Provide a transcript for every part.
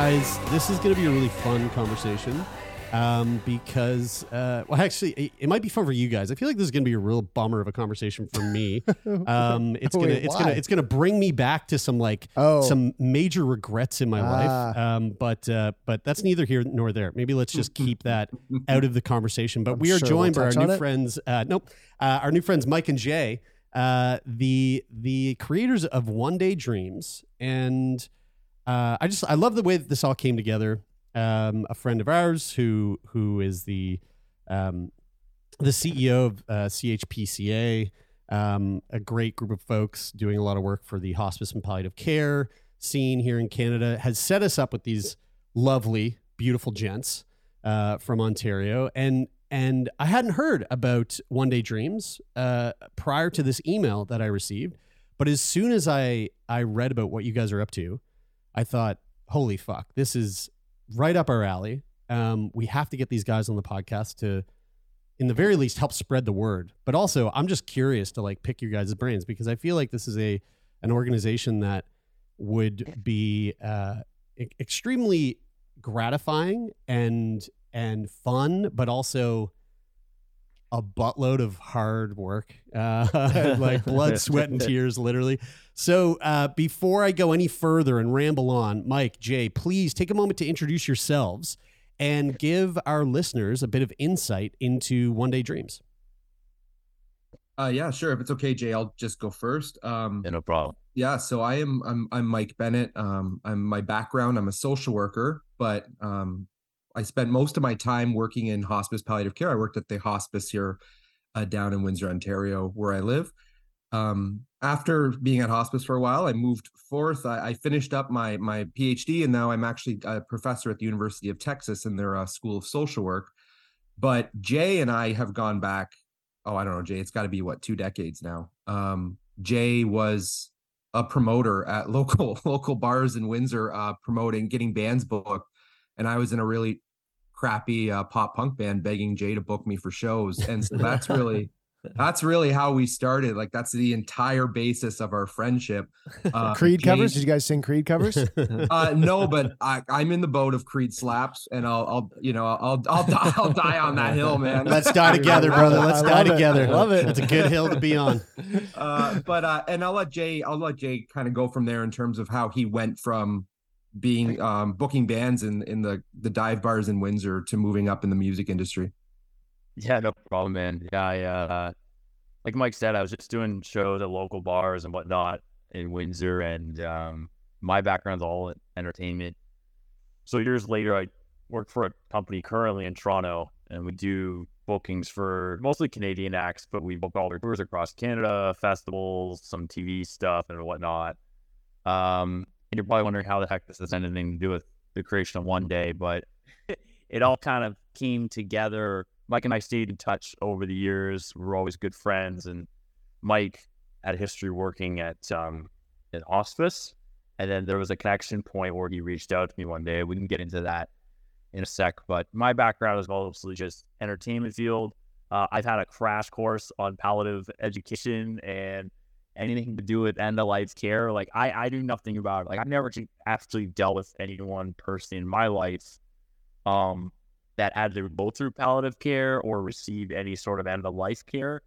Guys, this is going to be a really fun conversation um, because, uh, well, actually, it, it might be fun for you guys. I feel like this is going to be a real bummer of a conversation for me. Um, it's gonna, Wait, it's why? gonna, it's gonna bring me back to some like Oh. some major regrets in my life. Ah. Um, but, uh, but that's neither here nor there. Maybe let's just keep that out of the conversation. But I'm we are sure joined we'll by our new it. friends. Uh, nope, uh, our new friends Mike and Jay, uh, the the creators of Oneday Dreams, and uh, I just I love the way that this all came together. Um, a friend of ours who who is the um, the CEO of uh, CHPCA, um, a great group of folks doing a lot of work for the hospice and palliative care scene here in Canada, has set us up with these lovely, beautiful gents uh, from Ontario, and and I hadn't heard about Oneday Dreams uh, prior to this email that I received, but as soon as I I read about what you guys are up to, I thought, holy fuck, this is right up our alley. Um, we have to get these guys on the podcast to, in the very least, help spread the word. But also, I'm just curious to like pick your guys' brains because I feel like this is a an organization that would be uh, e- extremely gratifying and and fun, but also a buttload of hard work, uh, like blood, sweat, and tears, literally. So, uh, before I go any further and ramble on, Mike, Jay, please take a moment to introduce yourselves and give our listeners a bit of insight into Oneday Dreams. Uh, yeah, sure. If it's okay, Jay, I'll just go first. Um, Yeah, no problem. yeah, so I am. I'm. I'm Mike Bennett. Um, I'm my background. I'm a social worker, but um, I spent most of my time working in hospice palliative care. I worked at the hospice here uh, down in Windsor, Ontario, where I live. Um, after being at hospice for a while, I moved forth. I, I finished up my my PhD, and now I'm actually a professor at the University of Texas in their uh, School of Social Work. But Jay and I have gone back. Oh, I don't know, Jay. It's got to be what two decades now. Um, Jay was a promoter at local local bars in Windsor, uh, promoting getting bands booked, and I was in a really crappy uh, pop punk band begging Jay to book me for shows, and so that's really that's really how we started. Like that's the entire basis of our friendship. Uh, Creed Jay- covers? Did you guys sing Creed covers? uh, no, but I, I'm in the boat of Creed slaps, and I'll, I'll, you know, I'll, I'll, die, I'll die on that hill, man. Let's die together, brother. Let's die it. together. I love it. It's a good hill to be on. uh, but uh, and I'll let Jay, I'll let Jay kind of go from there in terms of how he went from being um, booking bands in in the the dive bars in Windsor to moving up in the music industry. Yeah, no problem, man. Yeah, I, uh, like Mike said, I was just doing shows at local bars and whatnot in Windsor, and um, my background's all in entertainment. So years later, I work for a company currently in Toronto, and we do bookings for mostly Canadian acts, but we book all their tours across Canada, festivals, some TV stuff, and whatnot. Um, you're probably wondering how the heck this has anything to do with the creation of Oneday, but it all kind of came together. Mike and I stayed in touch over the years. We were always good friends, and Mike had history working at um, in hospice, and then there was a connection point where he reached out to me one day. We can get into that in a sec, but my background is mostly just entertainment field. Uh, I've had a crash course on palliative education and anything to do with end of life care. Like I, I do nothing about it. Like I've never actually- dealt with any one person in my life um, that had to go through palliative care or receive any sort of end of life care.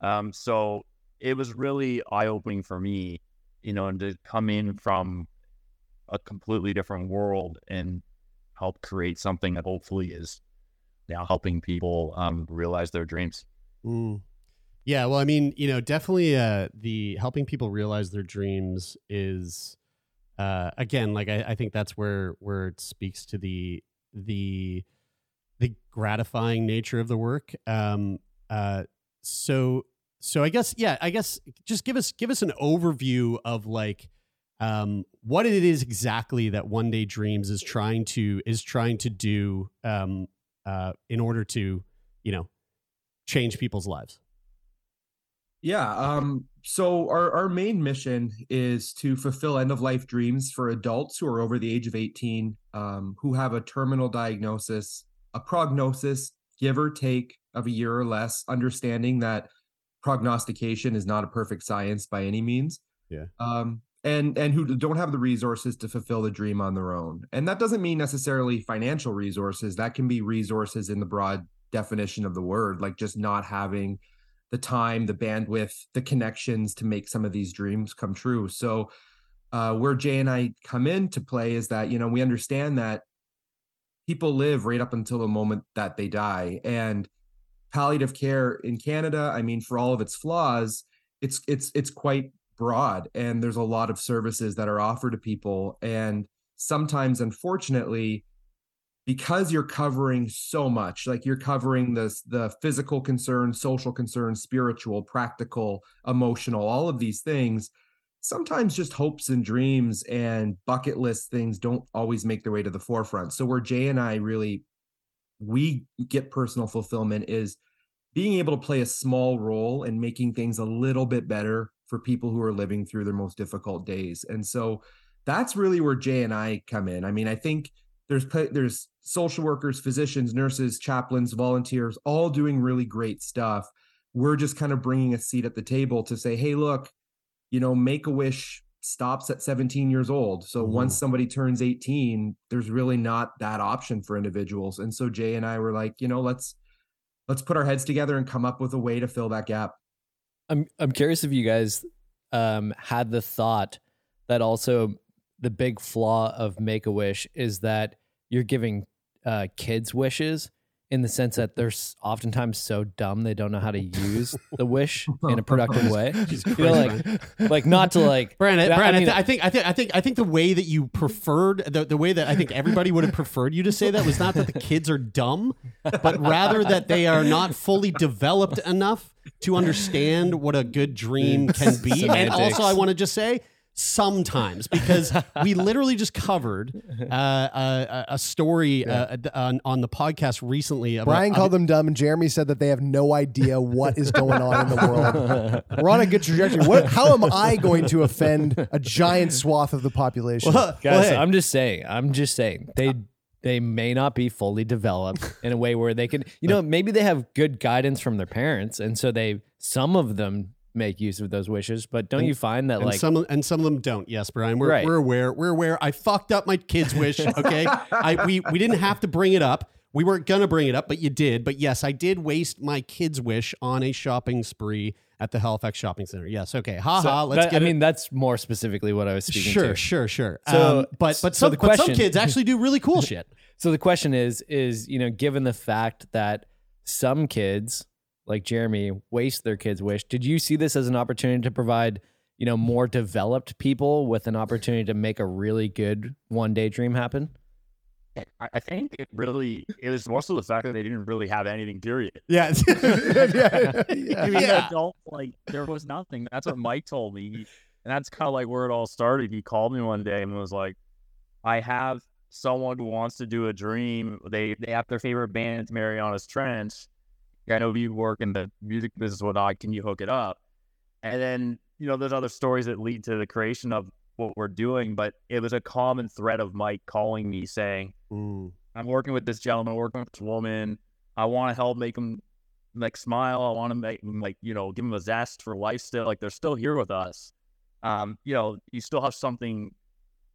Um, so it was really eye opening for me, you know, and to come in from a completely different world and help create something that hopefully is now helping people um, realize their dreams. Mm. Yeah, well, I mean, you know, definitely uh, the helping people realize their dreams is uh, again, like I, I think that's where where it speaks to the the the gratifying nature of the work. Um, uh, so so I guess yeah, I guess just give us give us an overview of like um, what it is exactly that Oneday Dreams is trying to is trying to do um, uh, in order to you know change people's lives. Yeah. Um, so our, our main mission is to fulfill end of life dreams for adults who are over the age of 18, um, who have a terminal diagnosis, a prognosis, give or take, of a year or less, understanding that prognostication is not a perfect science by any means. Yeah. Um, and and who don't have the resources to fulfill the dream on their own. And that doesn't mean necessarily financial resources. That can be resources in the broad definition of the word, like just not having the time, the bandwidth, the connections to make some of these dreams come true. So, uh, where Jay and I come in to play is that, you know, we understand that people live right up until the moment that they die. And palliative care in Canada, I mean, for all of its flaws, it's it's it's quite broad and there's a lot of services that are offered to people. And sometimes, unfortunately, because you're covering so much like you're covering the the physical concerns social concerns spiritual practical emotional all of these things sometimes just hopes and dreams and bucket list things don't always make their way to the forefront. So where jay and i really we get personal fulfillment is being able to play a small role in making things a little bit better for people who are living through their most difficult days. And so that's really where jay and i come in. I mean i think there's there's social workers, physicians, nurses, chaplains, volunteers, all doing really great stuff. We're just kind of bringing a seat at the table to say, hey, look, you know, Make a Wish stops at 17 years old. So mm-hmm. once somebody turns 18, there's really not that option for individuals. And so Jay and I were like, you know, let's let's put our heads together and come up with a way to fill that gap. I'm I'm curious if you guys um, had the thought that also the big flaw of Make a Wish is that you're giving uh, kids wishes in the sense that they're oftentimes so dumb they don't know how to use the wish in a productive way. You know, like, like not to like Brandon. Brandon, I, mean, I, think I think I think I think the way that you preferred the, the way that I think everybody would have preferred you to say that was not that the kids are dumb, but rather that they are not fully developed enough to understand what a good dream can be. Semantics. And also, I want to just say sometimes because we literally just covered uh, a, a, story uh, on, on the podcast recently. About, Brian called them dumb, and Jeremy said that they have no idea what is going on in the world. We're on a good trajectory. What, how am I going to offend a giant swath of the population? Well, Guys, well, hey. I'm just saying. I'm just saying they they may not be fully developed in a way where they can, you know, maybe they have good guidance from their parents, and so they some of them make use of those wishes. But don't and, you find that and like some and some of them don't? Yes, Brian. We're right. we're aware. We're aware. I fucked up my kid's wish. Okay, I we we didn't have to bring it up. We weren't gonna bring it up, but you did. But yes, I did waste my kid's wish on a shopping spree at the Halifax Shopping Center. Yes. Okay. Ha so ha. Let's that, get. I mean, that's more specifically what I was speaking sure, to. Sure. Sure. Sure. So, um, but but so some, question, but some kids actually do really cool shit. So the question is is you know given the fact that some kids like Jeremy waste their kids' wish. Did you see this as an opportunity to provide, you know, more developed people with an opportunity to make a really good one day dream happen? I think it really it was also the fact that they didn't really have anything. Period. Yeah, yeah, yeah. Yeah. adult like there was nothing. That's what Mike told me, and that's kind of like where it all started. He called me one day and was like, "I have someone who wants to do a dream. They they have their favorite band, Marianas Trench, I know you work in the music business, whatnot. Can you hook it up? And then, you know, there's other stories that lead to the creation of what we're doing. But it was a common thread of Mike calling me saying, Ooh. I'm working with this gentleman, working with this woman. I want to help make them like smile. I want to make them like, you know, give them a zest for life still. Like they're still here with us. Um, you know, you still have something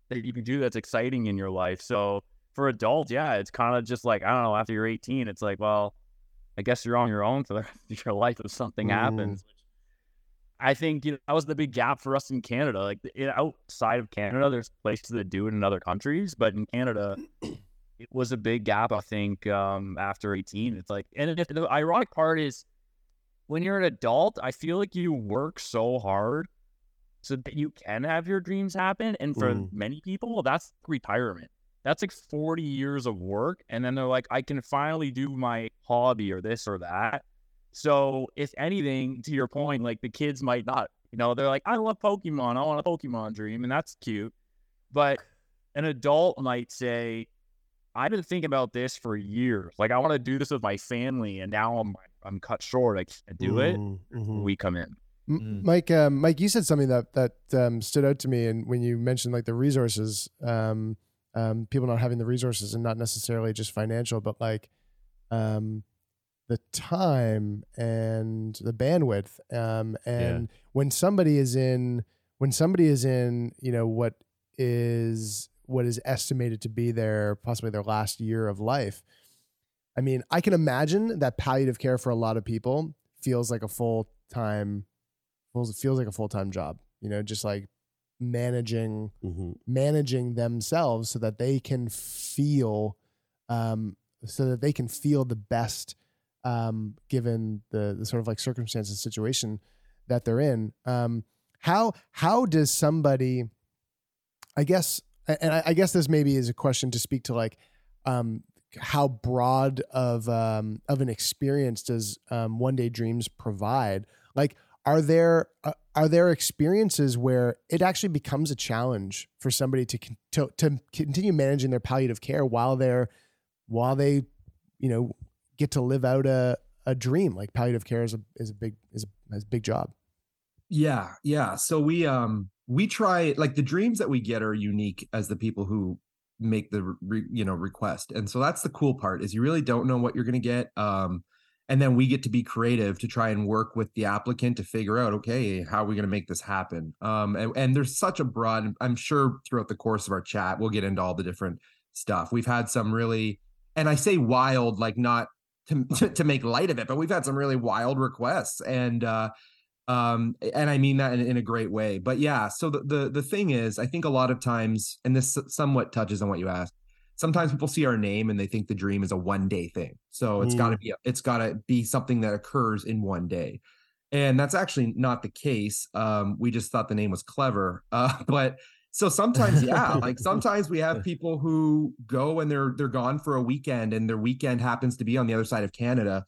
that you can do that's exciting in your life. So for adults, yeah, it's kind of just like, I don't know, after you're 18, it's like, well, I guess you're on your own for the rest of your life if something mm. happens. I think you know that was the big gap for us in Canada. Like outside of Canada, there's places that do it in other countries, but in Canada, it was a big gap. I think um, after 18, it's like, and if, the ironic part is when you're an adult, I feel like you work so hard so that you can have your dreams happen. And for Mm. many people, that's retirement. That's like 40 years of work. And then they're like, I can finally do my hobby or this or that. So, if anything, to your point, like the kids might not, you know, they're like, I love Pokemon. I want a Pokemon dream. And that's cute. But an adult might say, I've been thinking about this for years. Like, I want to do this with my family. And now I'm, I'm cut short. I can't do it. Mm, mhm. We come in. M- Mike, um, Mike, you said something that that um, stood out to me, and when you mentioned like the resources, um, um, people not having the resources, and not necessarily just financial, but like um, the time and the bandwidth, um, and when somebody is in, when somebody is in, you know what is what is estimated to be their possibly their last year of life. I mean, I can imagine that palliative care for a lot of people feels like a full time feels feels like a full time job. You know, just like managing Mhm. managing themselves so that they can feel um so that they can feel the best um given the the sort of like circumstance and situation that they're in. Um how how does somebody I guess and I, I guess this maybe is a question to speak to like um how broad of um of an experience does um one day dreams provide like are there uh, are there experiences where it actually becomes a challenge for somebody to to, to continue managing their palliative care while they're while they you know get to live out a a dream like palliative care is a is a big is a, is a big job Yeah, yeah. So we um we try like the dreams that we get are unique as the people who make the re, you know request, and so that's the cool part is you really don't know what you're going to get. Um, and then we get to be creative to try and work with the applicant to figure out okay how are we going to make this happen. Um, and, and there's such a broad. I'm sure throughout the course of our chat we'll get into all the different stuff. We've had some really, and I say wild like not to to make light of it, but we've had some really wild requests and. uh um and i mean that in, in a great way but yeah so the, the the thing is i think a lot of times and this somewhat touches on what you asked sometimes people see our name and they think the dream is a one day thing so it's got to Mm. be it's got to be something that occurs in one day and that's actually not the case um we just thought the name was clever uh but so sometimes yeah like sometimes we have people who go and they're they're gone for a weekend and their weekend happens to be on the other side of canada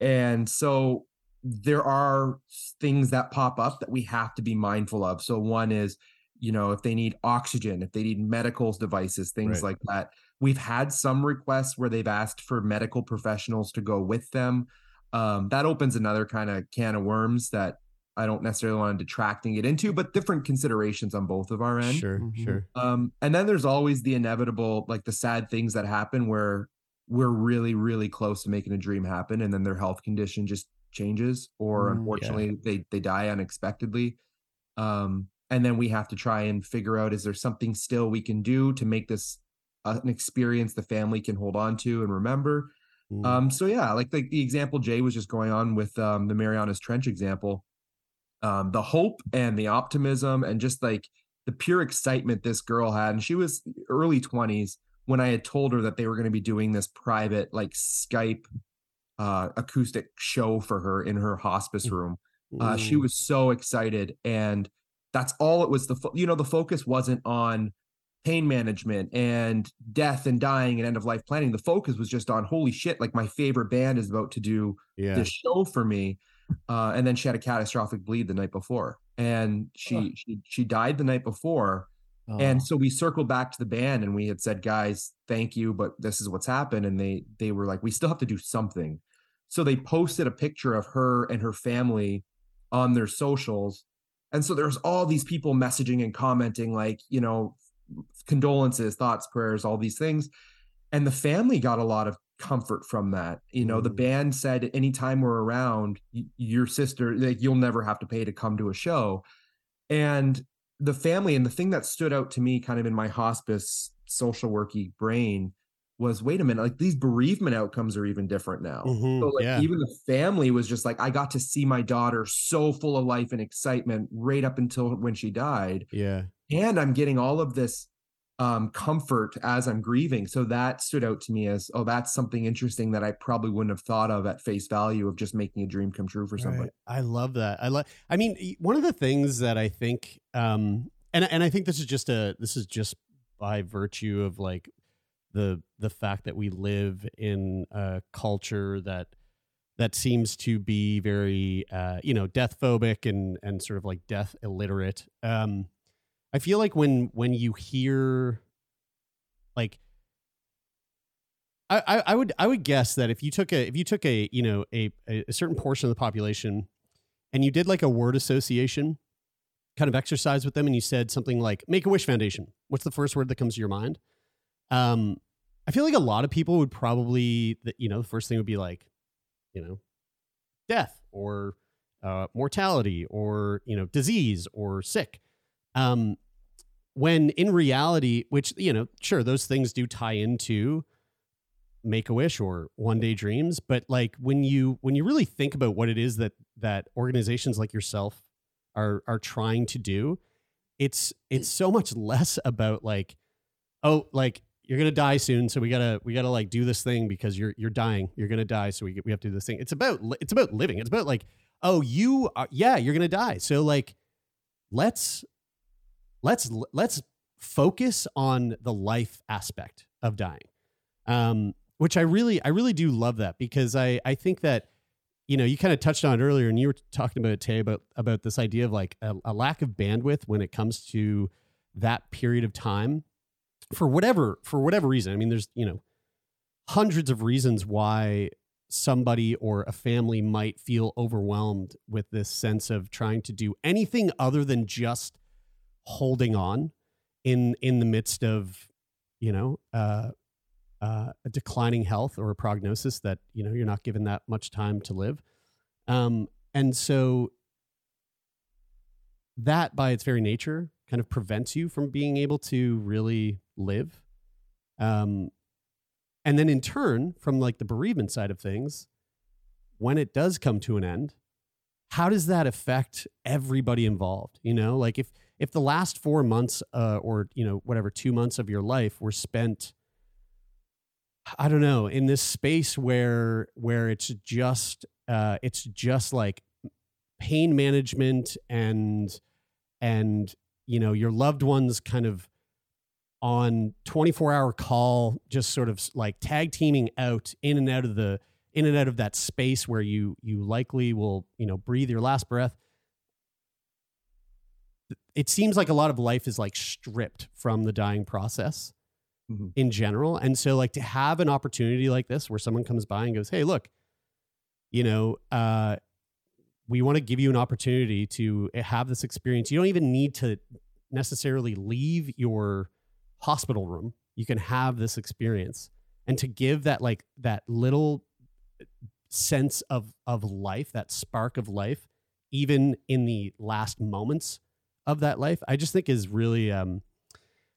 and so there are things that pop up that we have to be mindful of. So one is, you know, if they need oxygen, if they need medical devices, things Right. like that. We've had some requests where they've asked for medical professionals to go with them. Um, that opens another kind of can of worms that I don't necessarily want to detract and get into, but different considerations on both of our end. Sure, Mhm. sure. Um, and then there's always the inevitable, like the sad things that happen where we're really, really close to making a dream happen, and then their health condition just changes, or Mm, yeah. unfortunately they they die unexpectedly. Um, and then we have to try and figure out is there something still we can do to make this an experience the family can hold on to and remember. Mm. Um, so yeah, like like the example Jay was just going on with um, the Marianas Trench example, um, the hope and the optimism and just like the pure excitement this girl had, and she was early twenties when I had told her that they were going to be doing this private like Skype uh, acoustic show for her in her hospice room. Uh, she Mm. was so excited, and that's all it was. The fo- you know the focus wasn't on pain management and death and dying and end of life planning. The focus was just on holy shit, like my favorite band is about to do yeah. this show for me. Uh, and then she had a catastrophic bleed the night before, and she she she died the night before. Oh. And so we circled back to the band and we had said, guys, thank you, but this is what's happened. And they they were like, we still have to do something. So they posted a picture of her and her family on their socials. And so there's all these people messaging and commenting, like, you know, condolences, thoughts, prayers, all these things. And the family got a lot of comfort from that. You know, the Mm. band said anytime we're around, your sister, like you'll never have to pay to come to a show. And the family and the thing that stood out to me kind of in my hospice social worky brain was wait a minute, like these bereavement outcomes are even different now. Mhm, So like yeah. even the family was just like, I got to see my daughter so full of life and excitement right up until when she died. Yeah. And I'm getting all of this um comfort as I'm grieving. So that stood out to me as, oh, that's something interesting that I probably wouldn't have thought of at face value of just making a dream come true for somebody. Right. I love that. I love. I mean, one of the things that I think, um, and and I think this is just a this is just by virtue of like the the fact that we live in a culture that that seems to be very uh, you know death phobic and and sort of like death illiterate. Um, I feel like when when you hear like I, I, I would I would guess that if you took a if you took a you know a, a certain portion of the population and you did like a word association kind of exercise with them and you said something like Make a Wish Foundation, what's the first word that comes to your mind? Um, I feel like a lot of people would probably you know the first thing would be like, you know, death or uh, mortality or you know disease or sick. Um, when in reality, which you know, sure, those things do tie into make a wish or one day dreams but like when you when you really think about what it is that that organizations like yourself are are trying to do it's it's so much less about like oh like you're gonna die soon so we gotta we gotta like do this thing because you're you're dying you're gonna die so we, we have to do this thing. It's about it's about living. It's about like oh you are yeah you're gonna die. So like let's let's let's focus on the life aspect of dying um which i really i really do love that because i i think that you know you kind of touched on it earlier and you were talking about it today about about this idea of like a, a lack of bandwidth when it comes to that period of time for whatever for whatever reason. I mean there's you know hundreds of reasons why somebody or a family might feel overwhelmed with this sense of trying to do anything other than just holding on in in the midst of you know uh, uh, a declining health or a prognosis that you know you're not given that much time to live. Um, and so that by its very nature kind of prevents you from being able to really live. Um, and then in turn from like the bereavement side of things when it does come to an end how does that affect everybody involved? You know like if if the last four months uh, or you know whatever two months of your life were spent i don't know in this space where where it's just uh, it's just like pain management and and you know your loved ones kind of on 24 hour call just sort of like tag teaming out in and out of the in and out of that space where you you likely will you know breathe your last breath it seems like a lot of life is like stripped from the dying process Mhm. in general. And so like to have an opportunity like this where someone comes by and goes hey look you know uh we want to give you an opportunity to have this experience. You don't even need to necessarily leave your hospital room. You can have this experience. And to give that like that little sense of of life that spark of life even in the last moments of that life i just think is really um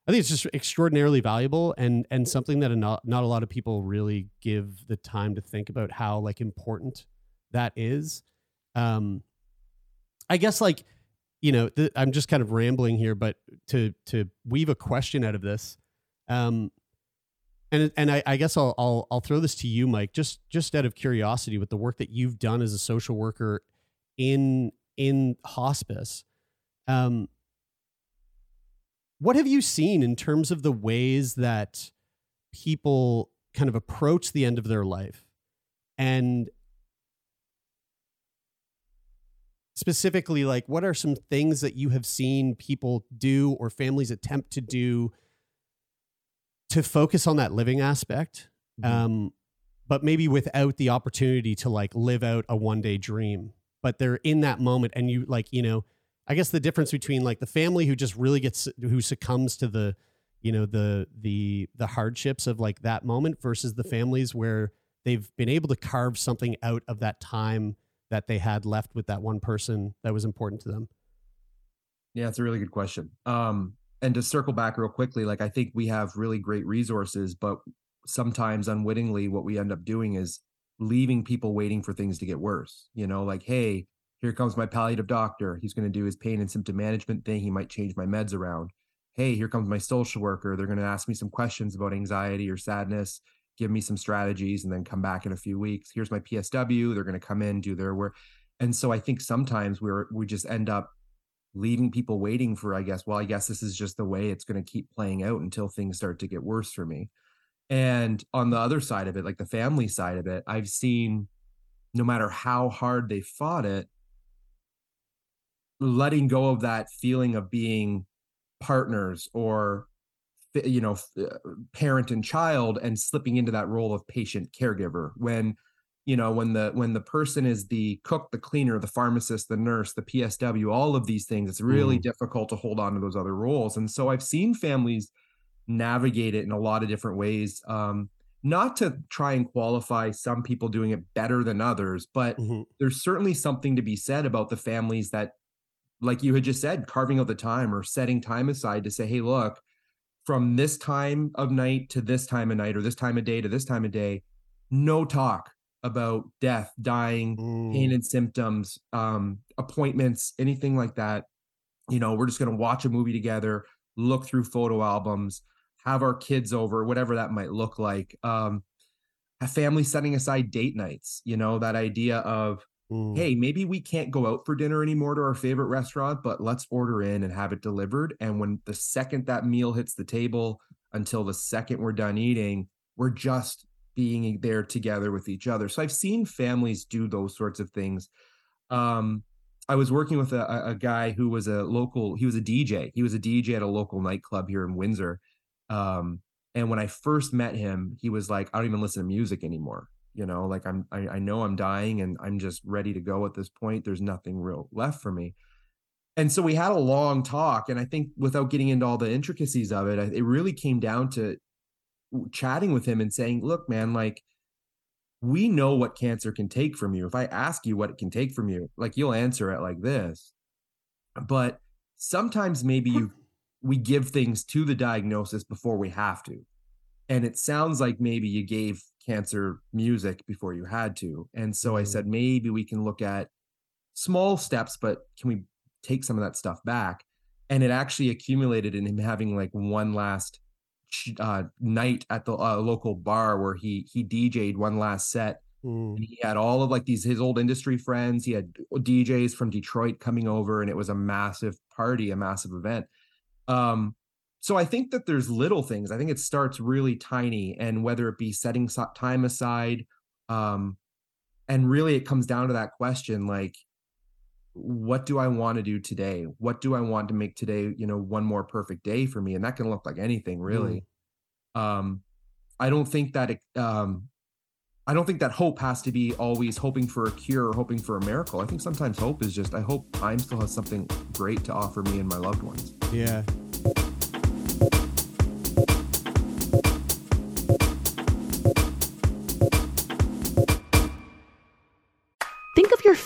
i think it's just extraordinarily valuable and and something that not, not a lot of people really give the time to think about how like important that is. Um i guess like you know th- i'm just kind of rambling here but to to weave a question out of this um and and I, I guess I'll, I'll I'll throw this to you, Mike, just just out of curiosity, with the work that you've done as a social worker in in hospice, um, what have you seen in terms of the ways that people kind of approach the end of their life, and specifically, like what are some things that you have seen people do or families attempt to do? to focus on that living aspect um but maybe without the opportunity to like live out a one day dream but they're in that moment and you like you know i guess the difference between like the family who just really gets who succumbs to the you know the the the hardships of like that moment versus the families where they've been able to carve something out of that time that they had left with that one person that was important to them Yeah, it's a really good question. Um, and to circle back real quickly, like I think we have really great resources, but sometimes unwittingly what we end up doing is leaving people waiting for things to get worse. You know, like, hey, here comes my palliative doctor. He's going to do his pain and symptom management thing. He might change my meds around. Hey, here comes my social worker. They're going to ask me some questions about anxiety or sadness, give me some strategies, and then come back in a few weeks. Here's my PSW. They're going to come in, do their work. And so I think sometimes we're we just end up leaving people waiting for, I guess, well, I guess this is just the way it's going to keep playing out until things start to get worse for me. And on the other side of it, like the family side of it, I've seen no matter how hard they fought it, letting go of that feeling of being partners or you know uh, parent and child and slipping into that role of patient caregiver when you know when the when the person is the cook the cleaner the pharmacist the nurse the psw all of these things it's really Mm. difficult to hold on to those other roles and so i've seen families navigate it in a lot of different ways um not to try and qualify some people doing it better than others but Mhm. there's certainly something to be said about the families that like you had just said carving out the time or setting time aside to say hey look from this time of night to this time of night or this time of day to this time of day no talk about death dying pain Mm. and symptoms um appointments anything like that you know we're just going to watch a movie together look through photo albums have our kids over whatever that might look like um a family setting aside date nights you know that idea of Mm. hey, maybe we can't go out for dinner anymore to our favorite restaurant, but let's order in and have it delivered. And when the second that meal hits the table until the second we're done eating, we're just being there together with each other. So I've seen families do those sorts of things. Um, I was working with a, a- guy who was a local, he was a DJ. He was a DJ at a local nightclub here in Windsor. Um, and when I first met him, he was like, I don't even listen to music anymore you know like i'm I, I know i'm dying and i'm just ready to go at this point there's nothing real left for me. And so we had a long talk and i think without getting into all the intricacies of it I- it really came down to chatting with him and saying look man like we know what cancer can take from you. If i ask you what it can take from you like you'll answer it like this. But sometimes maybe you we give things to the diagnosis before we have to. And it sounds like maybe you gave cancer music before you had to and so i said maybe we can look at small steps but can we take some of that stuff back? And it actually accumulated in him having like one last uh, night at the uh, local bar where he he dj'd one last set Mm. and he had all of like these his old industry friends he had djs from detroit coming over and it was a massive party a massive event. Um so i think that there's little things i think it starts really tiny and whether it be setting time aside um and really it comes down to that question like what do i want to do today? What do i want to make today you know one more perfect day for me? And that can look like anything really. Um i don't think that it, um i don't think that hope has to be always hoping for a cure or hoping for a miracle. I think sometimes hope is just i hope time still has something great to offer me and my loved ones. Yeah.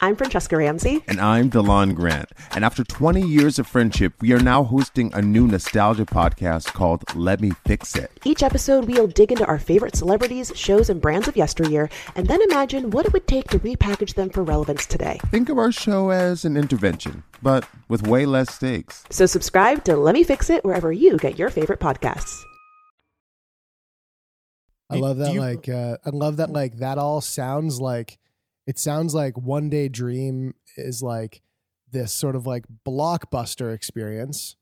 I'm Francesca Ramsey. And I'm DeLon Grant. And after 20 years of friendship, we are now hosting a new nostalgia podcast called Let Me Fix It. Each episode, we'll dig into our favorite celebrities, shows, and brands of yesteryear, and then imagine what it would take to repackage them for relevance today. Think of our show as an intervention, but with way less stakes. So subscribe to Let Me Fix It wherever you get your favorite podcasts. I love that. like, uh, I love that. Like, that all sounds like it sounds like Oneday Dream is like this sort of like blockbuster experience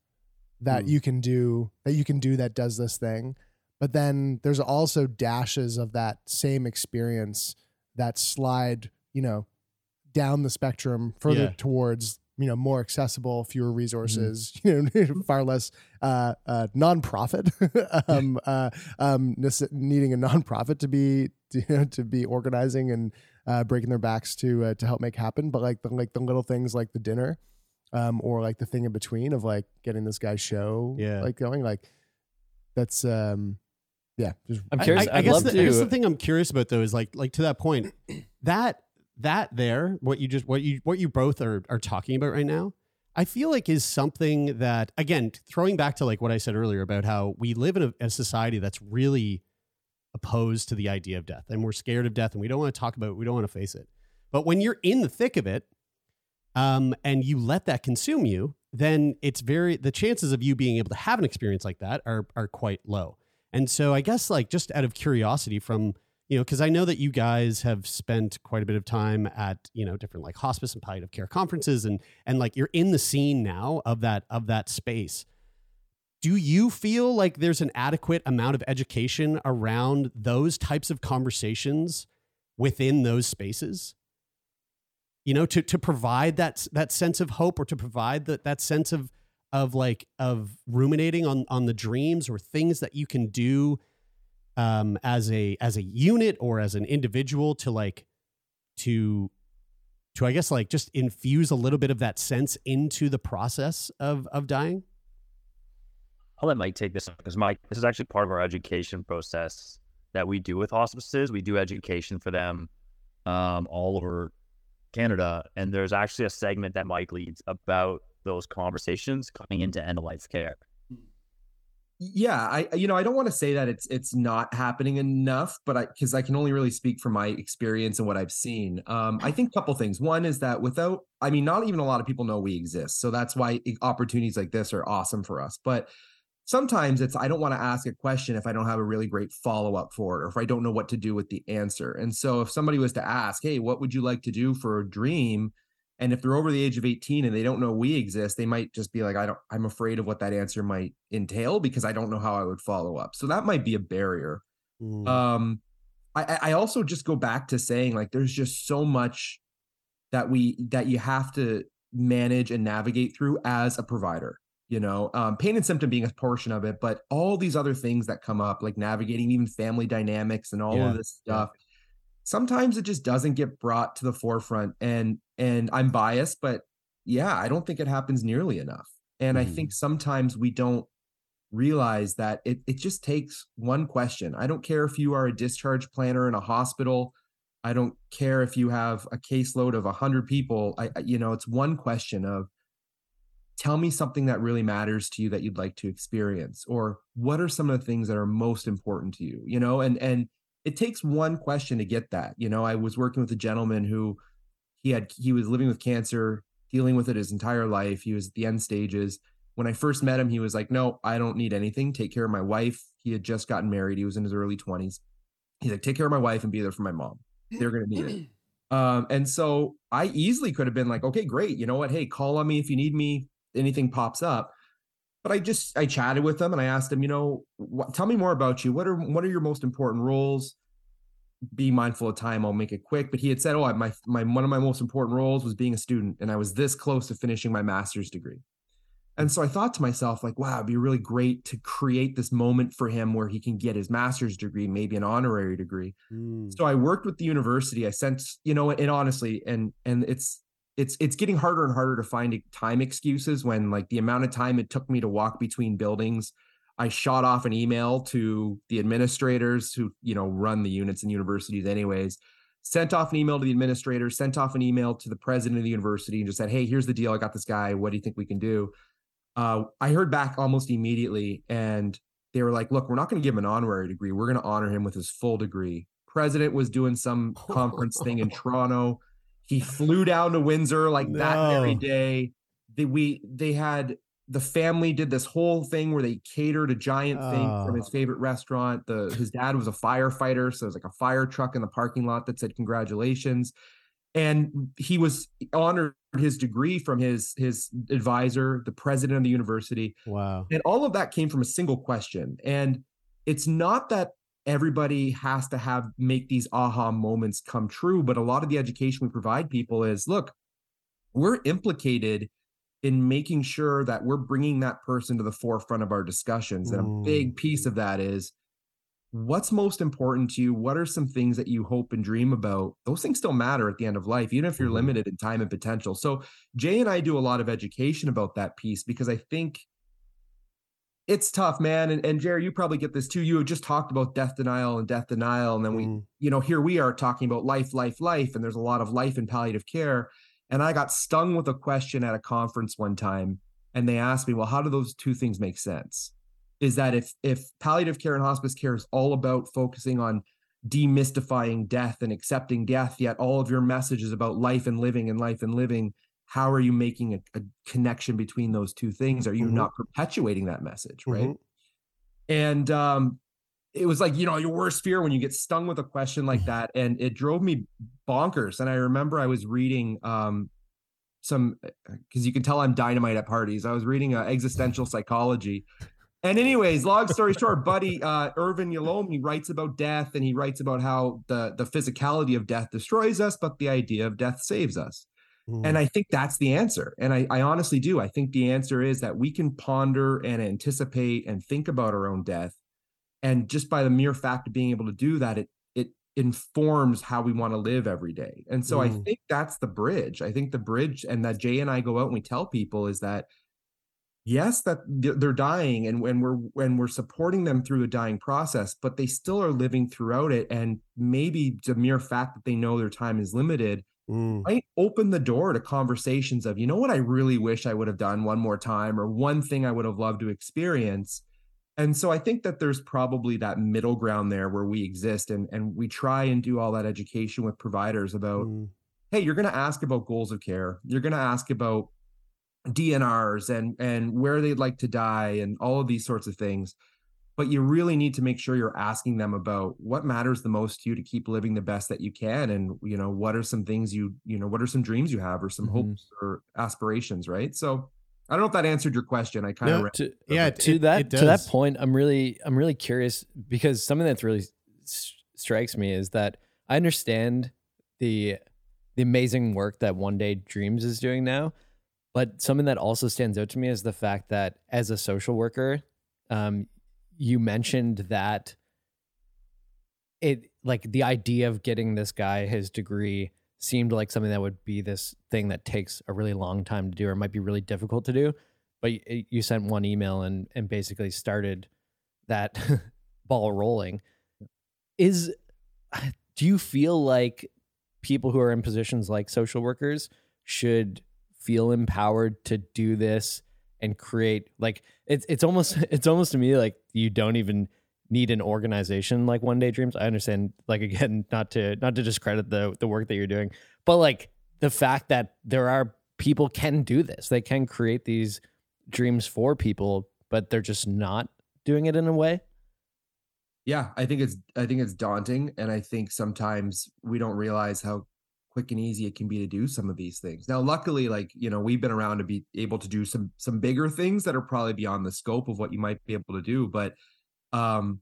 that Hmm. you can do that you can do that does this thing. But then there's also dashes of that same experience that slide, you know, down the spectrum further Yeah. towards you know more accessible, fewer Mm-hmm. resources, you know, far less uh, uh, nonprofit, um, uh, um, needing a nonprofit to be to, you know, to be organizing and uh, breaking their backs to uh, to help make happen. But like the like the little things like the dinner, um, or like the thing in between of like getting this guy's show, Yeah. like going like that's um, yeah. Just I'm curious. I, I I'd guess love the, to. I guess the thing I'm curious about though is like like to that point, that that there, what you just what you what you both are are talking about right now, I feel like is something that again, throwing back to like what I said earlier about how we live in a, a society that's really opposed to the idea of death and we're scared of death and we don't want to talk about it, we don't want to face it. But when you're in the thick of it, um, and you let that consume you, then it's very the chances of you being able to have an experience like that are are quite low. And so I guess like just out of curiosity from you know because I know that you guys have spent quite a bit of time at you know different like hospice and palliative care conferences and and like you're in the scene now of that of that space. Do you feel like there's an adequate amount of education around those types of conversations within those spaces? you know to to provide that that sense of hope or to provide that that sense of of like of ruminating on on the dreams or things that you can do um as a as a unit or as an individual to like to to i guess like just infuse a little bit of that sense into the process of of dying i'll let mike take this up because mike this is actually part of our education process that we do with hospices we do education for them um, all over Canada, and there's actually a segment that Mike leads about those conversations coming into end of life care. Yeah, I you know I don't want to say that it's it's not happening enough, but I because I can only really speak from my experience and what I've seen. Um, I think a couple things. One is that without, I mean, not even a lot of people know we exist, so that's why opportunities like this are awesome for us. But sometimes it's I don't want to ask a question if I don't have a really great follow up for it or if I don't know what to do with the answer. And so if somebody was to ask, "Hey, what would you like to do for a dream?" and if they're over the age of 18 and they don't know we exist, they might just be like, "I don't I'm afraid of what that answer might entail because I don't know how I would follow up." So that might be a barrier. Mm. Um I I also just go back to saying like there's just so much that we that you have to manage and navigate through as a provider you know um, pain and symptom being a portion of it but all these other things that come up like navigating even family dynamics and all yeah. of this stuff sometimes it just doesn't get brought to the forefront and and i'm biased but yeah i don't think it happens nearly enough and mm. i think mm-hmm. sometimes we don't realize that it, it just takes one question i don't care if you are a discharge planner in a hospital i don't care if you have a caseload of 100 people i you know it's one question of tell me something that really matters to you that you'd like to experience or what are some of the things that are most important to you you know and and it takes one question to get that you know i was working with a gentleman who he had he was living with cancer dealing with it his entire life he was at the end stages when i first met him he was like no i don't need anything take care of my wife he had just gotten married he was in his early 20s he's like take care of my wife and be there for my mom they're going to need it um, and so I easily could have been like, okay, great. You know what? Hey, call on me if you need me anything pops up. But I just I chatted with them and I asked them, you know, what, tell me more about you. What are what are your most important roles? Be mindful of time. I'll make it quick. But he had said, oh, my my one of my most important roles was being a student, and I was this close to finishing my master's degree. And so I thought to myself, like, wow, it'd be really great to create this moment for him where he can get his master's degree, maybe an honorary degree. Mm. So I worked with the university. I sent, you know, and honestly, and and it's it's it's getting harder and harder to find time excuses when like the amount of time it took me to walk between buildings i shot off an email to the administrators who you know run the units and universities anyways sent off an email to the administrators sent off an email to the president of the university and just said hey here's the deal i got this guy what do you think we can do? Uh, i heard back almost immediately and they were like look we're not going to give him an honorary degree we're going to honor him with his full degree. President was doing some conference thing in toronto he flew down to Windsor like no. that very day. They, we they had the family did this whole thing where they catered a giant oh. thing from his oh. favorite restaurant. The his dad was a firefighter, so it was like a fire truck in the parking lot that said congratulations. And he was honored his degree from his his advisor, the president of the university. Wow. And all of that came from a single question. And it's not that everybody has to have make these aha moments come true. But a lot of the education we provide people is look we're implicated in making sure that we're bringing that person to the forefront of our discussions. And a big piece of that is what's most important to you? What are some things that you hope and dream about? Those things still matter at the end of life even if you're mm-hmm. limited in time and potential. So jay and i do a lot of education about that piece because i think it's tough, man. And, and Jerry, you probably get this too. You have just talked about death denial and death denial. And then we, mm. you know, here we are talking about life, life, life. And there's a lot of life in palliative care. And I got stung with a question at a conference one time. And they asked me, well, how do those two things make sense? Is that if if palliative care and hospice care is all about focusing on demystifying death and accepting death, yet all of your message is about life and living and life and living, how are you making a, a connection between those two things? Are you Mhm. not perpetuating that message, right? Mhm. And um, it was like, you know, your worst fear when you get stung with a question like that. And it drove me bonkers. And I remember I was reading um, some, because you can tell I'm dynamite at parties. I was reading uh, existential psychology. And anyways, long story short, buddy uh, Irvin Yalom writes about death, and he writes about how the the physicality of death destroys us, but the idea of death saves us. And I think that's the answer. And I, I honestly do. I think the answer is that we can ponder and anticipate and think about our own death. And just by the mere fact of being able to do that, it it informs how we want to live every day. And so I Mm. think that's the bridge. I think the bridge and that Jay and I go out and we tell people is that yes that they're dying and when we're when we're supporting them through a dying process but they still are living throughout it and maybe the mere fact that they know their time is limited Mm. might open the door to conversations of you know what i really wish i would have done one more time or one thing i would have loved to experience and so i think that there's probably that middle ground there where we exist and and we try and do all that education with providers about Mm. hey you're going to ask about goals of care you're going to ask about DNRs and and where they'd like to die and all of these sorts of things. But you really need to make sure you're asking them about what matters the most to you to keep living the best that you can and you know what are some things you you know what are some dreams you have or some hopes or aspirations, right? So I don't know if that answered your question. I kind No, of to, it- to it- that it to that point i'm really i'm really curious because something that's really s- strikes me is that i understand the the amazing work that Oneday Dreams is doing now but something that also stands out to me is the fact that as a social worker um you mentioned that it like the idea of getting this guy his degree seemed like something that would be this thing that takes a really long time to do or might be really difficult to do but you sent one email and and basically started that ball rolling. Is do you feel like people who are in positions like social workers should feel empowered to do this and create like it's it's almost it's almost to me like you don't even need an organization like Oneday Dreams. I understand like again not to not to discredit the the work that you're doing but like the fact that there are people can do this. They can create these dreams for people but they're just not doing it in a way. Yeah i think it's i think it's daunting and i think sometimes we don't realize how quick and easy it can be to do some of these things. Now luckily like you know we've been around to be able to do some some bigger things that are probably beyond the scope of what you might be able to do but um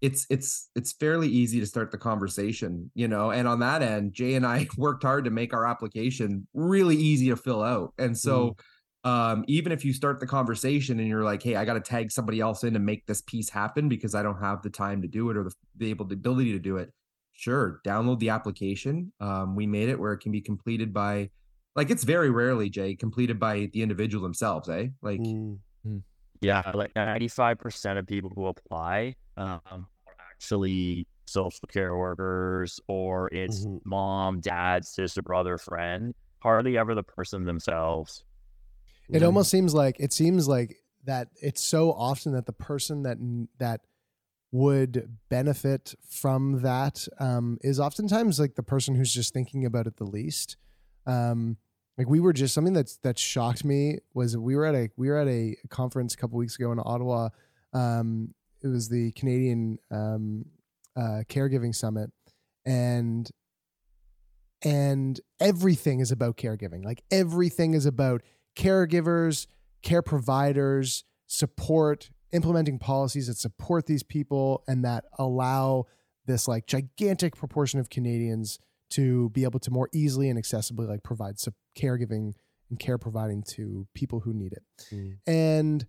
it's it's it's fairly easy to start the conversation you know and on that end jay and i worked hard to make our application really easy to fill out and so um even if you start the conversation and you're like hey i got to tag somebody else in to make this piece happen because i don't have the time to do it or the, the able the ability to do it sure download the application um we made it where it can be completed by like it's very rarely jay completed by the individual themselves eh like Mm. Yeah, like ninety-five percent of people who apply um, are actually social care workers, or it's Mhm. mom, dad, sister, brother, friend. Hardly ever the person themselves. It almost seems like it seems like that it's so often that the person that that would benefit from that um, is oftentimes like the person who's just thinking about it the least. Um, like we were just something that's that shocked me was we were at a we were at a conference a couple weeks ago in Ottawa. Um, it was the Canadian um, uh, Caregiving Summit, and and everything is about caregiving. Like everything is about caregivers, care providers, support, implementing policies that support these people and that allow this like gigantic proportion of Canadians to be able to more easily and accessibly like provide sup- caregiving and care providing to people who need it. Mm. And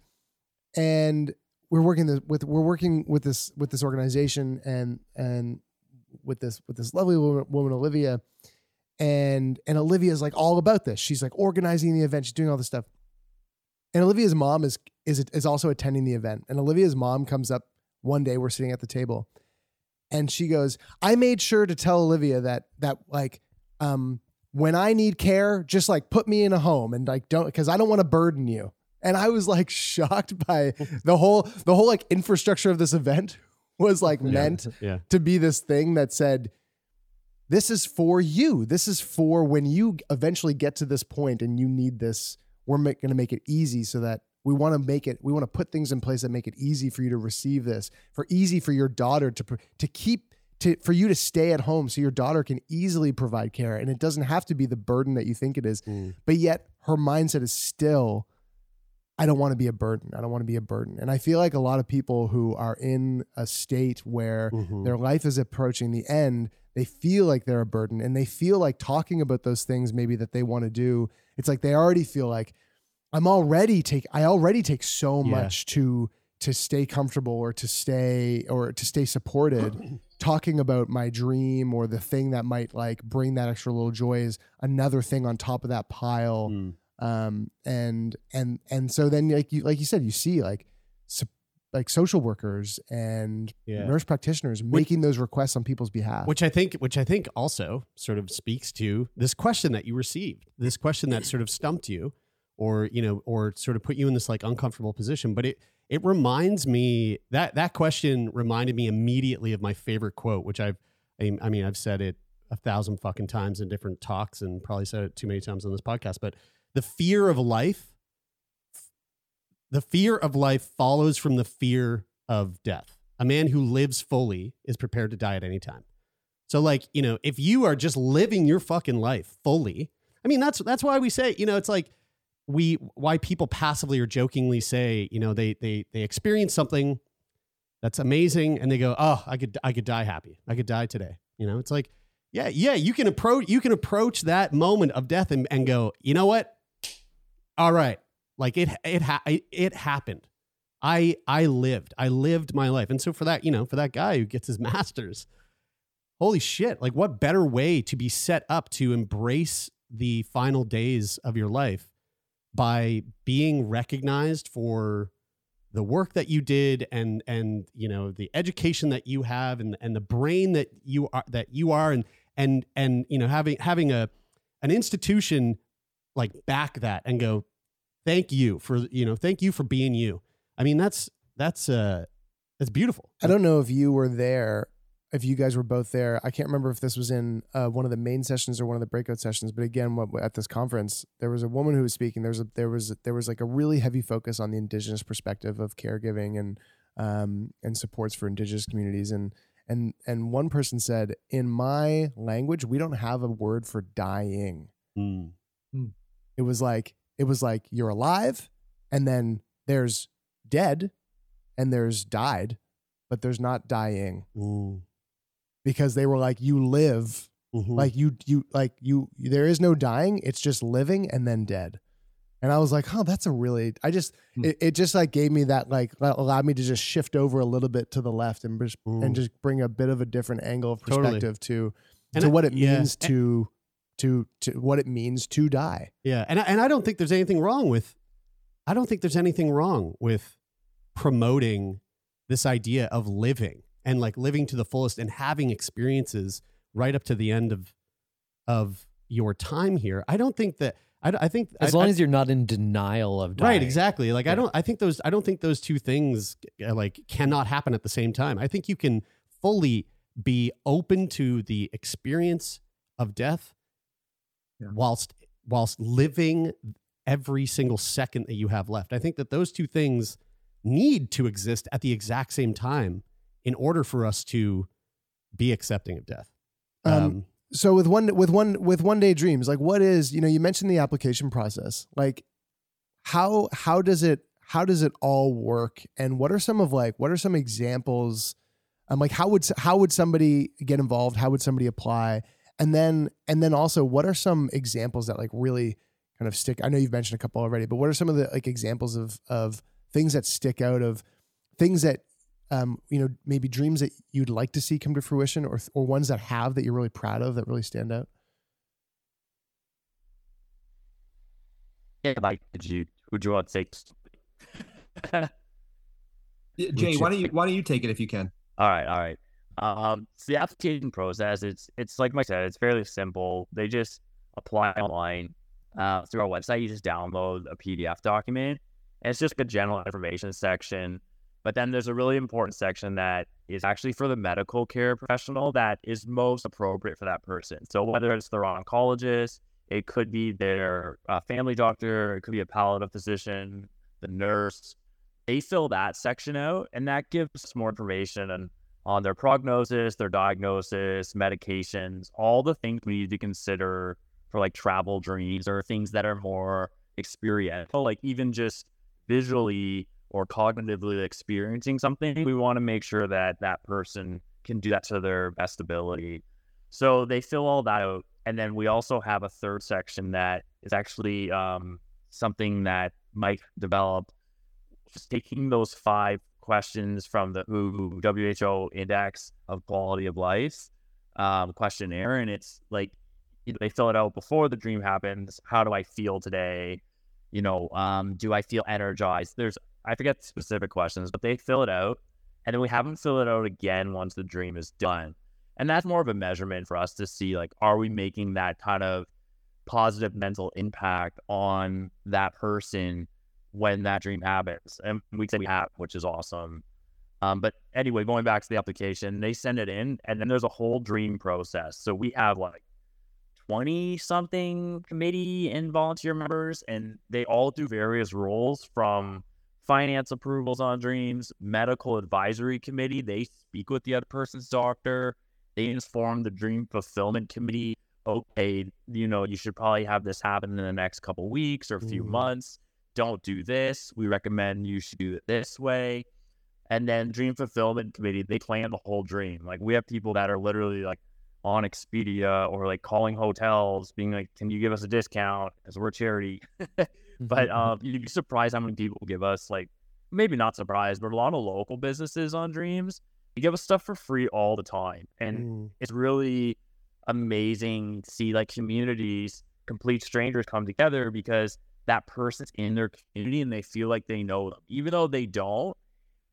and we're working this, with we're working with this with this organization and and with this with this lovely woman, woman Olivia and and Olivia's like all about this. She's like organizing the event, she's doing all this stuff. And Olivia's mom is is is also attending the event. And Olivia's mom comes up one day. We're sitting at the table, and she goes, "I made sure to tell Olivia that that like um when I need care, just like put me in a home and like don't because I don't want to burden you." And I was like shocked by the whole the whole like infrastructure of this event was like meant Yeah. to be this thing that said this is for you. This is for when you eventually get to this point and you need this. We're going to make it easy so that we want to make it. We want to put things in place that make it easy for you to receive this. For easy for your daughter to to keep to for you to stay at home so your daughter can easily provide care and it doesn't have to be the burden that you think it is. But yet her mindset is still I don't want to be a burden. I don't want to be a burden. And I feel like a lot of people who are in a state where Mhm. their life is approaching the end, they feel like they're a burden and they feel like talking about those things maybe that they want to do. It's like they already feel like I'm already take I already take so Yeah. much to to stay comfortable or to stay or to stay supported. Talking about my dream or the thing that might like bring that extra little joy is another thing on top of that pile Mm. um and and and so then like you like you said you see like so, like social workers and Yeah. nurse practitioners making those requests on people's behalf which I think, which I think also sort of speaks to this question that you received, this question that sort of stumped you, or you know, or sort of put you in this like uncomfortable position. But it it reminds me that that question reminded me immediately of my favorite quote, which I've, I mean, I've said it a thousand fucking times in different talks, and probably said it too many times on this podcast. But the fear of life, the fear of life follows from the fear of death. A man who lives fully is prepared to die at any time. So like, you know, if you are just living your fucking life fully, I mean, that's that's why we say, you know, it's like we why people passively or jokingly say, you know, they they they experience something that's amazing and they go, "Oh, I could I could die happy. I could die today." You know, it's like, yeah, yeah, you can approach you can approach that moment of death and, and go, "You know what? All right. Like it it ha- it happened. I I lived. I lived my life. And so for that, you know, for that guy who gets his masters, holy shit, like what better way to be set up to embrace the final days of your life by being recognized for the work that you did and and you know the education that you have and and the brain that you are that you are and and and you know having having a an institution like back that and go thank you for you know thank you for being you. I mean that's that's uh that's beautiful. I don't know if you were there, if you guys were both there. I can't remember if this was in uh, one of the main sessions or one of the breakout sessions. But again, what, at this conference, there was a woman who was speaking. There was a, there was there was like a really heavy focus on the indigenous perspective of caregiving and um, and supports for indigenous communities. And and and one person said, in my language, we don't have a word for dying. It was like it was like you're alive, and then there's dead, and there's died, but there's not dying because they were like you live, Mm-hmm. like you you like you. There is no dying. It's just living and then dead. And I was like, oh, that's a really. I just Hmm. it, it just like gave me that like allowed me to just shift over a little bit to the left and just Mm. and just bring a bit of a different angle of Totally. perspective to And to I- what it yeah. means to to to what it means to die. Yeah, and I, and I don't think there's anything wrong with I don't think there's anything wrong with promoting this idea of living and like living to the fullest and having experiences right up to the end of of your time here. I don't think that I, I think As I- long I- as you're not in denial of dying. Right, exactly. Like I don't I think those I don't think those two things uh, like cannot happen at the same time. I think you can fully be open to the experience of death whilst whilst living every single second that you have left. I think that those two things need to exist at the exact same time in order for us to be accepting of death. Um, so with one with one with Oneday Dreams, like what is you know you mentioned the application process, like how how does it how does it all work, and what are some of like what are some examples? I'm like how would how would somebody get involved? How would somebody apply? And then and then also what are some examples that like really kind of stick? I know you've mentioned a couple already, but what are some of the like examples of of things that stick out of things that um, you know, maybe dreams that you'd like to see come to fruition, or or ones that have that you're really proud of that really stand out? Yeah, like, did you, would you want to take? Yeah, Jay, why don't you why don't you take it if you can? All right, all right. Um, so the application process, it's it's like Mike said, it's fairly simple. They just apply online uh, through our website. You just download a PDF document, and it's just a general information section. But then there's a really important section that is actually for the medical care professional that is most appropriate for that person. So whether it's their oncologist, it could be their uh, family doctor, it could be a palliative physician, the nurse. They fill that section out, and that gives more information on, on their prognosis, their diagnosis, medications, all the things we need to consider for like travel dreams or things that are more experiential, like even just visually or cognitively experiencing something. We want to make sure that that person can do that to their best ability. So they fill all that out. And then we also have a third section that is actually um, something that Mike developed, just taking those five questions from the WHO Index of Quality of Life um, questionnaire. And it's like, they fill it out before the dream happens. How do I feel today? You know, um, do I feel energized? There's, I forget specific questions, but they fill it out. And then we have them fill it out again once the dream is done. And that's more of a measurement for us to see, like, are we making that kind of positive mental impact on that person when that dream happens? And we say we have, which is awesome. Um, but anyway, going back to the application, they send it in, and then there's a whole dream process. So we have like 20 something committee and volunteer members, and they all do various roles from finance approvals on dreams, medical advisory committee. They speak with the other person's doctor. They inform the dream fulfillment committee. Okay, you know, you should probably have this happen in the next couple weeks or a few Mhm. months. Don't do this. We recommend you should do it this way. And then dream fulfillment committee, they plan the whole dream. Like we have people that are literally like on Expedia or like calling hotels, being like, "Can you give us a discount?" Because we're a charity. but um, you'd be surprised how many people give us like, maybe not surprised, but a lot of local businesses on Dreams, you give us stuff for free all the time, and it's really amazing to see like communities, complete strangers come together because that person's in their community and they feel like they know them, even though they don't.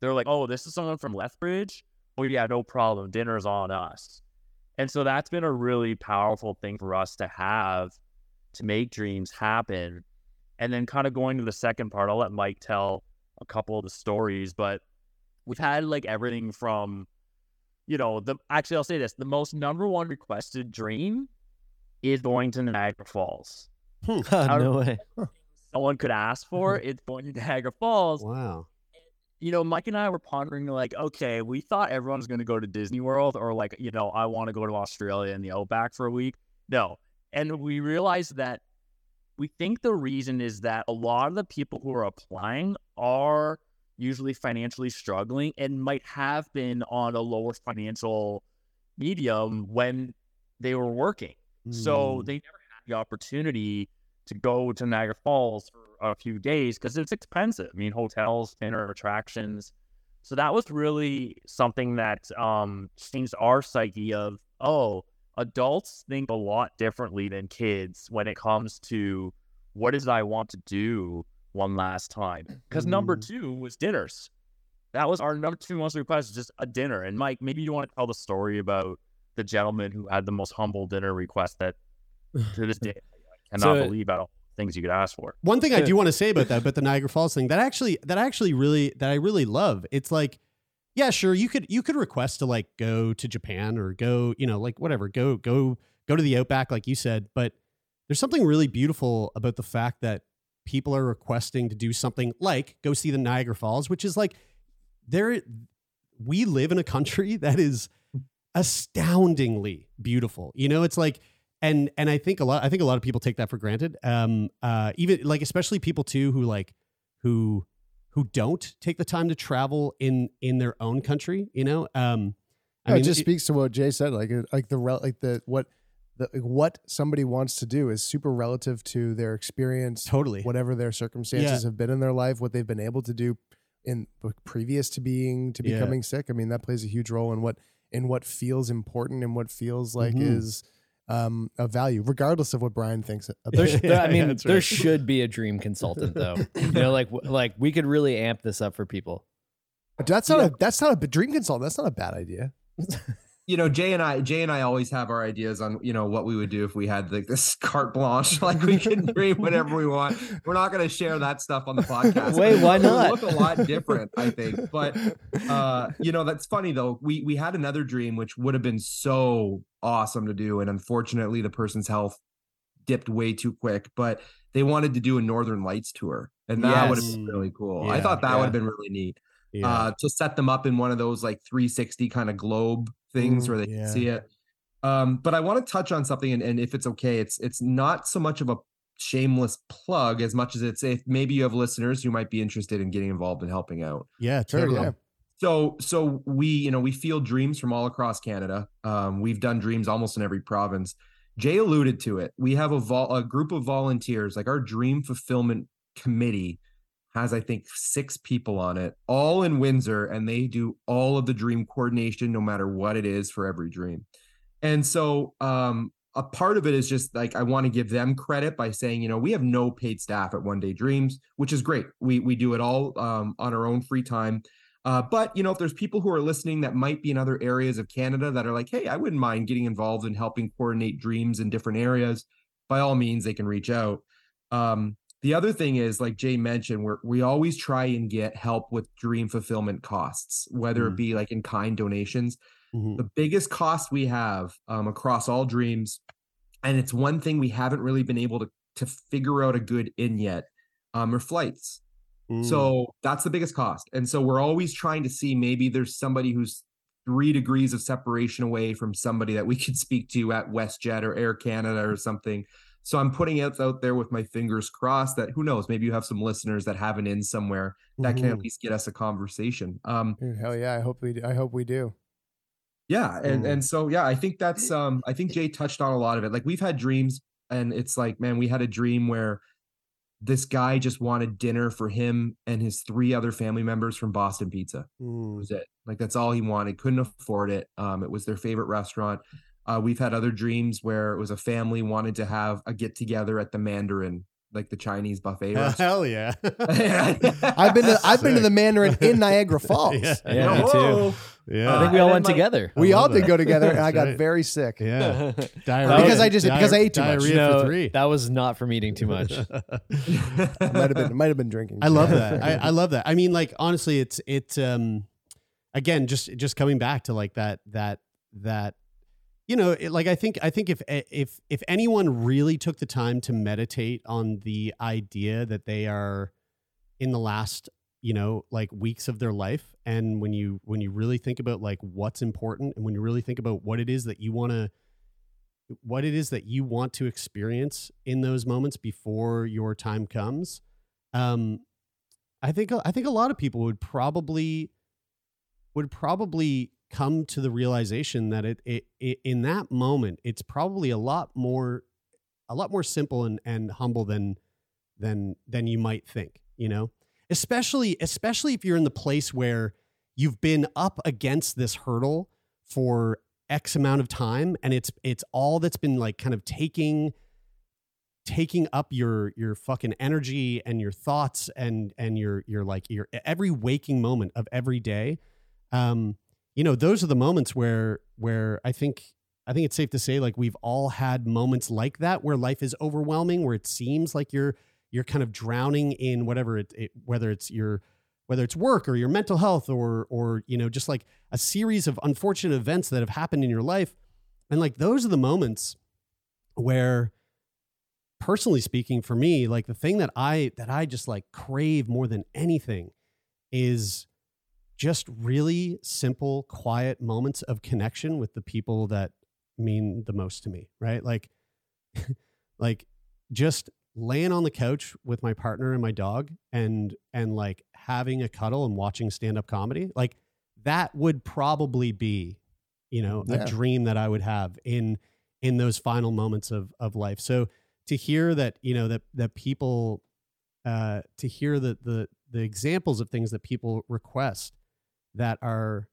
They're like, "Oh, this is someone from Lethbridge." Oh yeah, no problem. Dinner's on us. And so that's been a really powerful thing for us to have to make dreams happen. And then kind of going to the second part, I'll let Mike tell a couple of the stories, but we've had like everything from, you know, the actually I'll say this, the most number one requested dream is going to Niagara Falls. Hmm. Oh, Out no of way. Someone could ask for it's going to Niagara Falls. Wow. You know, Mike and I were pondering like, okay, we thought everyone's going to go to Disney World or like, you know, I want to go to Australia in the Outback for a week. No. And we realized that we think the reason is that a lot of the people who are applying are usually financially struggling and might have been on a lower financial medium when they were working. So Mm. they never had the opportunity to go to Niagara Falls for a few days because it's expensive. I mean, hotels, dinner, attractions. So that was really something that um, changed our psyche of, oh, adults think a lot differently than kids when it comes to what is I want to do one last time. Because number mm. two was dinners. That was our number two most requested, just a dinner. And Mike, maybe you want to tell the story about the gentleman who had the most humble dinner request that to this day I cannot So- believe out of all things you could ask for. One thing I do want to say about that, but the Niagara Falls thing, that actually that actually really that I really love. It's like, yeah, sure, you could you could request to like go to Japan or go, you know, like whatever, go go go to the outback, like you said. But there's something really beautiful about the fact that people are requesting to do something like go see the Niagara Falls, which is like there we live in a country that is astoundingly beautiful. You know, it's like and and I think a lot I think a lot of people take that for granted. Um uh even like especially people too who like who who don't take the time to travel in in their own country, you know? Um I No, mean it just it- speaks to what Jay said. Like, uh, like the rel- like the what the what somebody wants to do is super relative to their experience, totally, whatever their circumstances Yeah. have been in their life, what they've been able to do in previous to being to Yeah. becoming sick. I mean, that plays a huge role in what in what feels important and what feels like Mhm. is um, of value, regardless of what Brian thinks. About There, sh- it. there- I mean, that's there right. should be a dream consultant though. you know, like like we could really amp this up for people. that's not a that's not a dream consultant. That's not a bad idea. you know jay and i jay and i always have our ideas on you know what we would do if we had like this carte blanche. Like we can dream whatever we want. We're not going to share that stuff on the podcast. Wait, why It would not? look a lot different i think. But uh you know that's funny though. We we had another dream which would have been so awesome to do and unfortunately the person's health dipped way too quick but they wanted to do a northern lights tour and that would have been really cool. I thought that yeah. would have been really neat. Yeah. uh, to set them up in one of those like 360 kind of globe things Mm, where they yeah. can see it. Um, but I want to touch on something, and, and if it's okay, it's it's not so much of a shameless plug as much as it's if maybe you have listeners who might be interested in getting involved and helping out. yeah, totally. yeah. So so we you know we field dreams from all across Canada. Um, we've done dreams almost in every province. Jay alluded to it. We have a vol- a group of volunteers, like our dream fulfillment committee has I think six people on it, all in Windsor, and they do all of the dream coordination, no matter what it is for every dream. And so um a part of it is just like I want to give them credit by saying, you know, we have no paid staff at Oneday Dreams, which is great. We we do it all um, on our own free time. Uh, but you know, if there's people who are listening that might be in other areas of Canada that are like, hey, I wouldn't mind getting involved in helping coordinate dreams in different areas, by all means, they can reach out. Um, the other thing is, like Jay mentioned, we we always try and get help with dream fulfillment costs, whether Mm. it be like in kind donations. Mhm. The biggest cost we have um, across all dreams, and it's one thing we haven't really been able to to figure out a good in yet, um, are flights. Mm. So that's the biggest cost. And so we're always trying to see maybe there's somebody who's three degrees of separation away from somebody that we could speak to at WestJet or Air Canada or something. So I'm putting it out there with my fingers crossed that who knows, maybe you have some listeners that have an in somewhere that can at Mhm. least get us a conversation. Um, Dude, hell yeah! I hope we do. I hope we do. yeah, and Mm. and so yeah, I think that's um I think Jay touched on a lot of it. Like we've had dreams and it's like, man, we had a dream where this guy just wanted dinner for him and his three other family members from Boston Pizza. Mm. was it. Like that's all he wanted. Couldn't afford it. Um, it was their favorite restaurant. Uh, we've had other dreams where it was a family wanted to have a get together at the Mandarin, like the Chinese buffet restaurant. Hell yeah. I've been to I've been to the Mandarin in Niagara Falls. Yeah. Yeah, me Whoa. too. Yeah. I think we all went like- together. We all love did that. go together, and I got right. very sick. Yeah. That Diarrhea. Because I just- because I ate too much. Diarrhea No, for three. that was not from eating too much. Might have been might have been drinking. I love that. I, I love that. I mean, like honestly, it's it's um again just just coming back to like that that that you know it, like I think I think if if if anyone really took the time to meditate on the idea that they are in the last you know like weeks of their life and when you when you really think about like what's important and when you really think about what it is that you want to what it is that you want to experience in those moments before your time comes um i think i think a lot of people would probably would probably come to the realization that it, it, it in that moment it's probably a lot more a lot more simple and, and humble than than than you might think you know? Especially especially if you're in the place where you've been up against this hurdle for x amount of time and it's it's all that's been like kind of taking taking up your your fucking energy and your thoughts and and your your like your every waking moment of every day um you know those are the moments where where i think i think it's safe to say like we've all had moments like that where life is overwhelming where it seems like you're you're kind of drowning in whatever it, it whether it's your whether it's work or your mental health or or you know just like a series of unfortunate events that have happened in your life. And like those are the moments where personally speaking for me like the thing that i that i just like crave more than anything is just really simple quiet moments of connection with the people that mean the most to me right like like just laying on the couch with my partner and my dog and and like having a cuddle and watching stand up comedy like that would probably be you know Yeah. a dream that i would have in in those final moments of of life so to hear that you know that that people uh to hear the the the examples of things that people request that are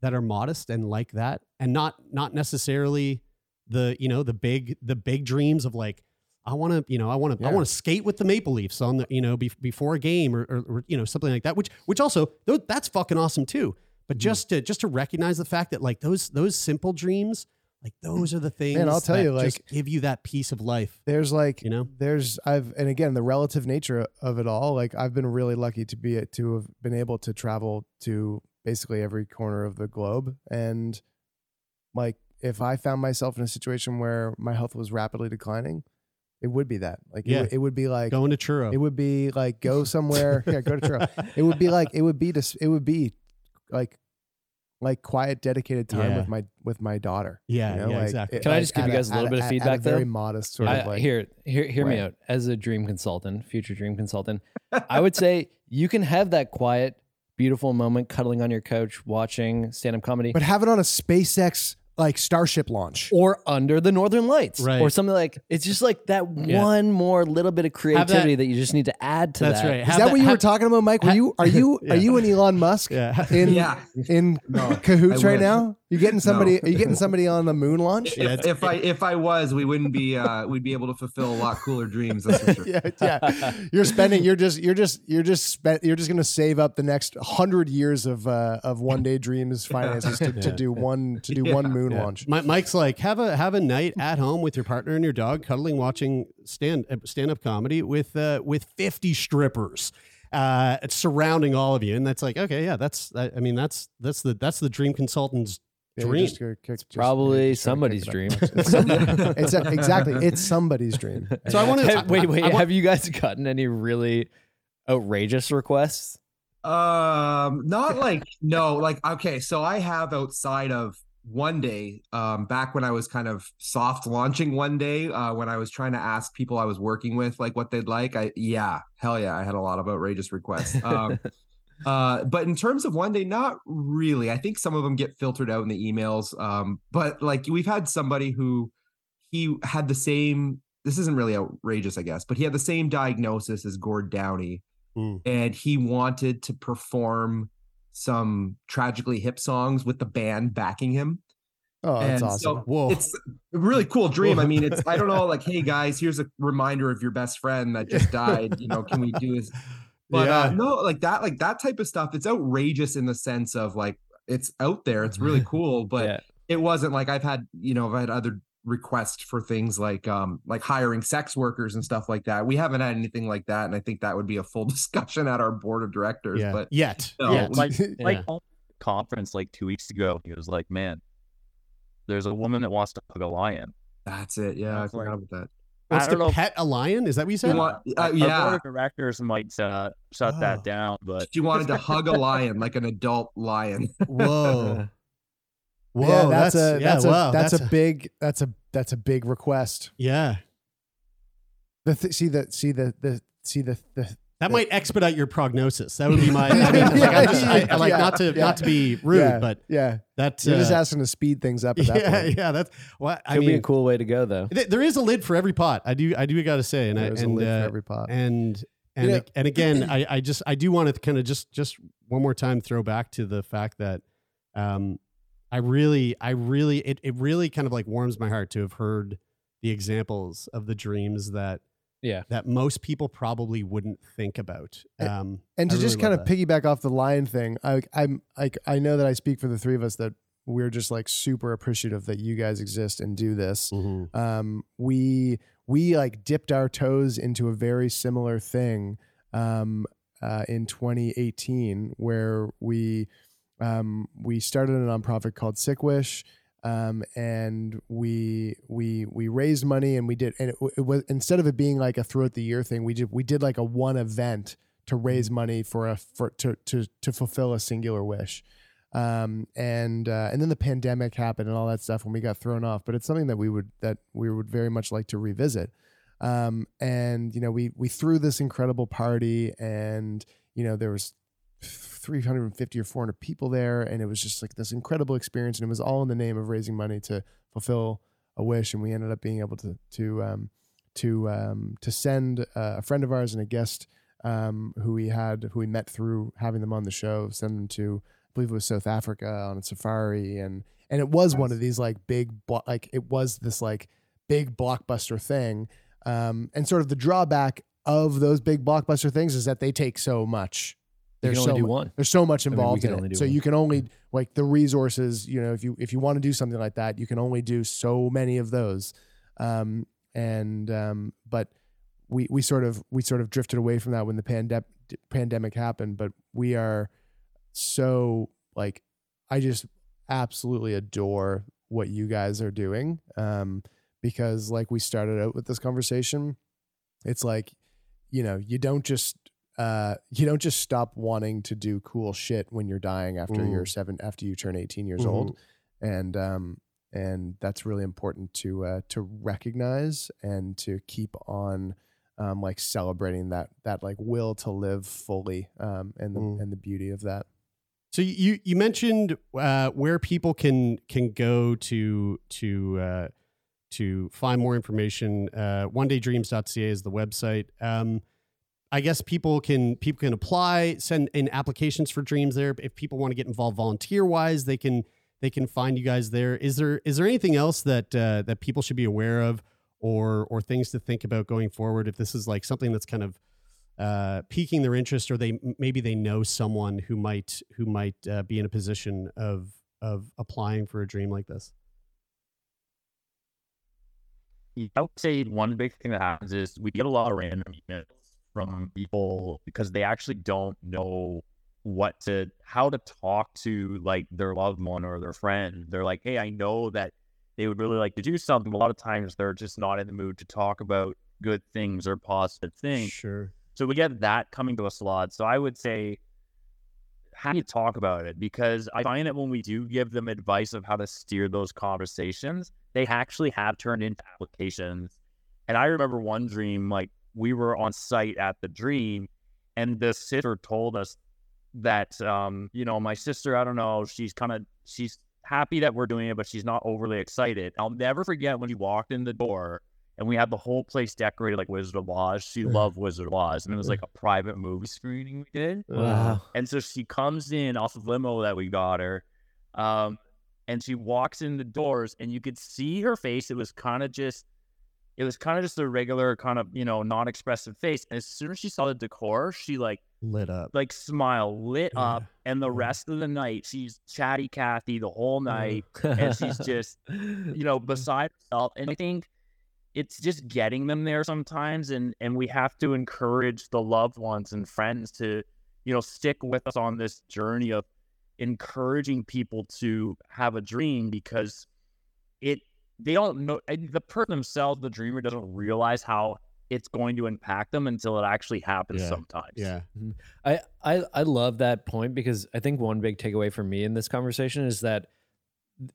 that are modest and like that and not not necessarily the you know the big the big dreams of like I want to you know I want to I want to skate with the Maple Leafs on the you know be, before a game or, or, or you know something like that which which also that's fucking awesome too. But Mm-hmm. just to just to recognize the fact that like those those simple dreams like those are the things And I'll tell that you, just like- give you that piece of life. there's like You know? there's I've and again the relative nature of it all like I've been really lucky to be to have been able to travel to basically every corner of the globe and like if I found myself in a situation where my health was rapidly declining it would be that like it, Yeah. would, it would be like Going to churro. it would be like go somewhere yeah go to churro it would be like it would be just it would be like like quiet dedicated time Yeah. with my with my daughter Yeah, you know? yeah, like, exactly. it- Can I just give at you guys a little at bit of at feedback, a very though? modest sort I- of like here, here, hear me way. out. As a dream consultant, future dream consultant, I would say you can have that quiet, beautiful moment, cuddling on your couch, watching stand-up comedy, but have it on a SpaceX like Starship launch. or under the northern lights, Right. or something like. It's just like that Yeah. one more little bit of creativity that, you just need to add to That's that. right. Is Have that what you were talking about, Mike? Were ha- you are you Yeah. are you and Elon Musk Yeah. in Yeah. in No, cahoots right now? You getting somebody? No. Are you getting somebody on the moon launch? Yeah, If, if I if I was, we wouldn't be uh we'd be able to fulfill a lot cooler dreams. That's for sure. yeah, yeah. You're spending. You're just. You're just. You're just. Spent, you're just going to save up the next hundred years of uh, of Oneday Dreams finances to, to Yeah. do one to do Yeah. one moon Yeah. launch. Mi- Mike's like have a have a night at home with your partner and your dog, cuddling, watching stand stand up comedy with uh, with fifty strippers uh, surrounding all of you, and that's like okay, yeah, that's I I mean that's that's the that's the dream consultant's Yeah, dream. just gonna kick- just- Probably just somebody's dream. It's, a- exactly. It's somebody's dream. So I want to Have- wait, wait. have you guys gotten any really outrageous requests? Um, not like no, like okay. So I have outside of Oneday, um, back when I was kind of soft launching Oneday, uh, when I was trying to ask people I was working with like what they'd like. I yeah, hell yeah, I had a lot of outrageous requests. Um, uh, but in terms of Oneday, not really. I think some of them get filtered out in the emails. Um, but like we've had somebody who he had the same. This isn't really outrageous, I guess, but he had the same diagnosis as Gord Downie Mm. and he wanted to perform some tragically hip songs with the band backing him. Oh, that's and awesome. so Whoa. it's a really cool dream. I mean, it's I don't know, like, hey guys, here's a reminder of your best friend that just died. You know, can we do this? But uh, no, like that, like that type of stuff. It's outrageous in the sense of like it's out there. It's really cool, but yeah. it wasn't like I've had, you know, I've had other requests for things like um like hiring sex workers and stuff like that. We haven't had anything like that, and I think that would be a full discussion at our board of directors. yeah. But yet no, Yeah, Yet. like like Yeah. on conference like two weeks ago, he was like, "Man, there's a woman that wants to hug a lion." that's it. Yeah, I That's forgot like- about that. Wants I to don't know. pet a lion. Is that what you You said? want, uh, Our board yeah. of directors might uh, shut Oh. that down, but She wanted to hug a lion, like an adult lion. Whoa. Whoa, yeah, that's, a yeah, that's wow, a that's, a big that's a that's a big request. yeah. The th- see the see the the see the the That might expedite your prognosis. That would be my. I mean, like, I just, I, I like Yeah, not to yeah. not to be rude, yeah, but yeah, that you're just uh, asking to speed things up at that yeah, point. yeah. That's what I Could be a cool way to go, though. th- There is a lid for every pot. I do. I do got to say, and I There's a and lid uh, for every pot. and and You know- and again, I I just I do want to kind of just just one more time throw back to the fact that um I really I really it it really kind of like warms my heart to have heard the examples of the dreams that Yeah. that most people probably wouldn't think about. Um, And I to just really kind of that. piggyback off the lion thing, I, I'm like I know that I speak for the three of us that we're just like super appreciative that you guys exist and do this. Mhm. Um, we we like dipped our toes into a very similar thing um, uh, in 2018 where we um, we started a nonprofit called Sick Wish. Um, and we we we raised money and we did and it, it was instead of it being like a throughout the year thing we did we did like a one event to raise money for a for to to to fulfill a singular wish um, and uh, and then the pandemic happened and all that stuff when we got thrown off. But it's something that we would that we would very much like to revisit. Um, and you know, we we threw this incredible party, and you know, there was 350 or 400 people there, and it was just like this incredible experience, and it was all in the name of raising money to fulfill a wish. And we ended up being able to to um, to um, to send uh, a friend of ours and a guest um, who we had who we met through having them on the show, send them to I believe it was South Africa on a safari, and and it was one of these like big blo- like it was this like big blockbuster thing um and sort of the drawback of those big blockbuster things is that they take so much there's so do one. there's so much I mean, involved in it so one. you can only like the resources you know if you if you want to do something like that you can only do so many of those um and um but we we sort of we sort of drifted away from that when the pandemic pandemic happened but we are so like i just absolutely adore what you guys are doing um because like we started out with this conversation it's like you know you don't just uh you don't just stop wanting to do cool shit when you're dying after Mm. you're seven after you turn 18 years old and um and that's really important to uh to recognize and to keep on um like celebrating that that like will to live fully um and the Mm. and the beauty of that So you you mentioned uh, where people can can go to to uh, to find more information. Uh, OneDayDreams.ca is the website. Um, I guess people can people can apply, send in applications for dreams there. If people want to get involved volunteer wise, they can they can find you guys there. Is there is there anything else that uh, that people should be aware of, or or things to think about going forward? If this is like something that's kind of uh, piquing their interest, or they maybe they know someone who might who might uh, be in a position of of applying for a dream like this. I would say one big thing that happens is we get a lot of random emails from people because they actually don't know what to how to talk to like their loved one or their friend. They're like, hey, I know that they would really like to do something. A lot of times they're just not in the mood to talk about good things or positive things. Sure. So we get that coming to us a lot. So I would say, how do you talk about it? Because I find that when we do give them advice of how to steer those conversations, they actually have turned into applications. And I remember one dream, like we were on site at the dream, and the sister told us that, um, you know, my sister, I don't know, she's kind of, she's happy that we're doing it, but she's not overly excited. I'll never forget when she walked in the door and we had the whole place decorated like Wizard of Oz. She loved Wizard of Oz, and it was like a private movie screening we did. Wow. And so she comes in off of limo that we got her, um, and she walks in the doors, and you could see her face. It was kind of just, it was kind of just a regular kind of you know non-expressive face. And as soon as she saw the decor, she like Lit up. like smile lit up, and the rest of the night she's chatty Cathy the whole night, and she's just you know beside herself. And I think it's just getting them there sometimes and and we have to encourage the loved ones and friends to you know stick with us on this journey of encouraging people to have a dream because it they don't know and the person themselves the dreamer doesn't realize how it's going to impact them until it actually happens Yeah. sometimes Yeah. Mhm. I, I I love that point because I think one big takeaway for me in this conversation is that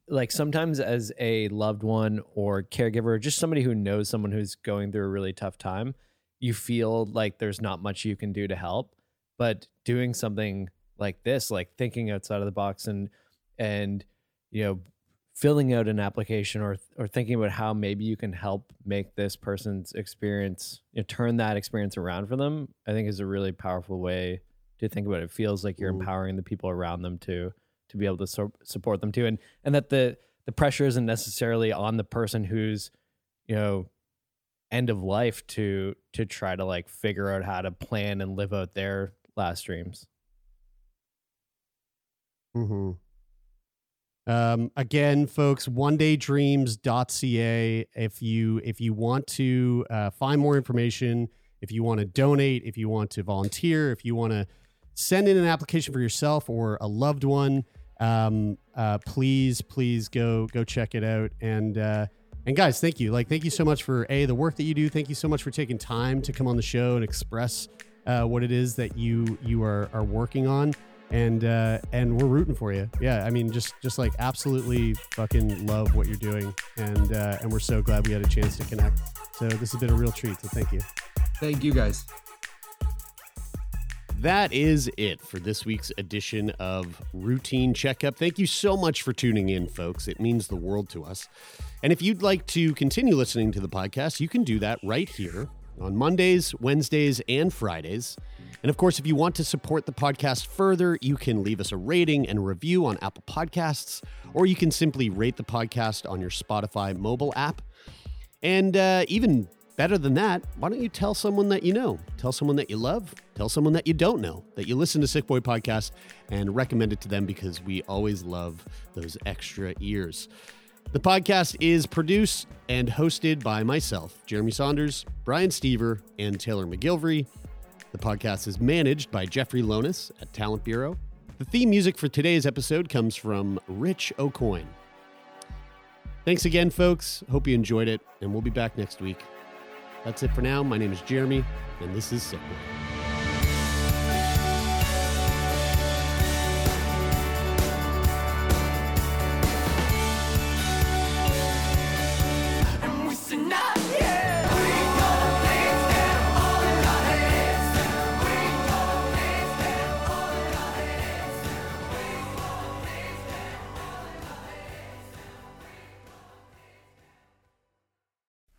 like sometimes as a loved one or caregiver, or just somebody who knows someone who's going through a really tough time, you feel like there's not much you can do to help. But doing something like this, like thinking outside of the box and and you know filling out an application or or thinking about how maybe you can help make this person's experience you know, turn that experience around for them i think is a really powerful way to think about it, it feels like you're Mhm. empowering the people around them to to be able to so- support them too and and that the the pressure isn't necessarily on the person who's you know end of life to to try to like figure out how to plan and live out their last dreams Mm-hmm. Um, again, folks, onedaydreams.ca. If you if you want to uh, find more information, if you want to donate, if you want to volunteer, if you want to send in an application for yourself or a loved one, um, uh, please please go go check it out. And uh, and guys, thank you. Like, thank you so much for a the work that you do. Thank you so much for taking time to come on the show and express uh, what it is that you you are are working on and uh, and we're rooting for you. Yeah, I mean, just just like absolutely fucking love what you're doing, and uh, and we're so glad we had a chance to connect. So this has been a real treat. So thank you. Thank you guys. That is it for this week's edition of Routine Checkup. Thank you so much for tuning in, folks. It means the world to us. And if you'd like to continue listening to the podcast, you can do that right here on Mondays, Wednesdays, and Fridays. And of course, if you want to support the podcast further, you can leave us a rating and review on Apple Podcasts, or you can simply rate the podcast on your Spotify mobile app. And uh, even better than that, why don't you tell someone that you know? Tell someone that you love, tell someone that you don't know that you listen to Sick Boy Podcast and recommend it to them because we always love those extra ears. The podcast is produced and hosted by myself, Jeremie Saunders, Brian Stever, and Taylor MacGillivary. The podcast is managed by Jeffrey Lonis at Talent Bureau. The theme music for today's episode comes from Rich Aucoin. Thanks again, folks. Hope you enjoyed it, and we'll be back next week. That's it for now. My name is Jeremie, and this is Sick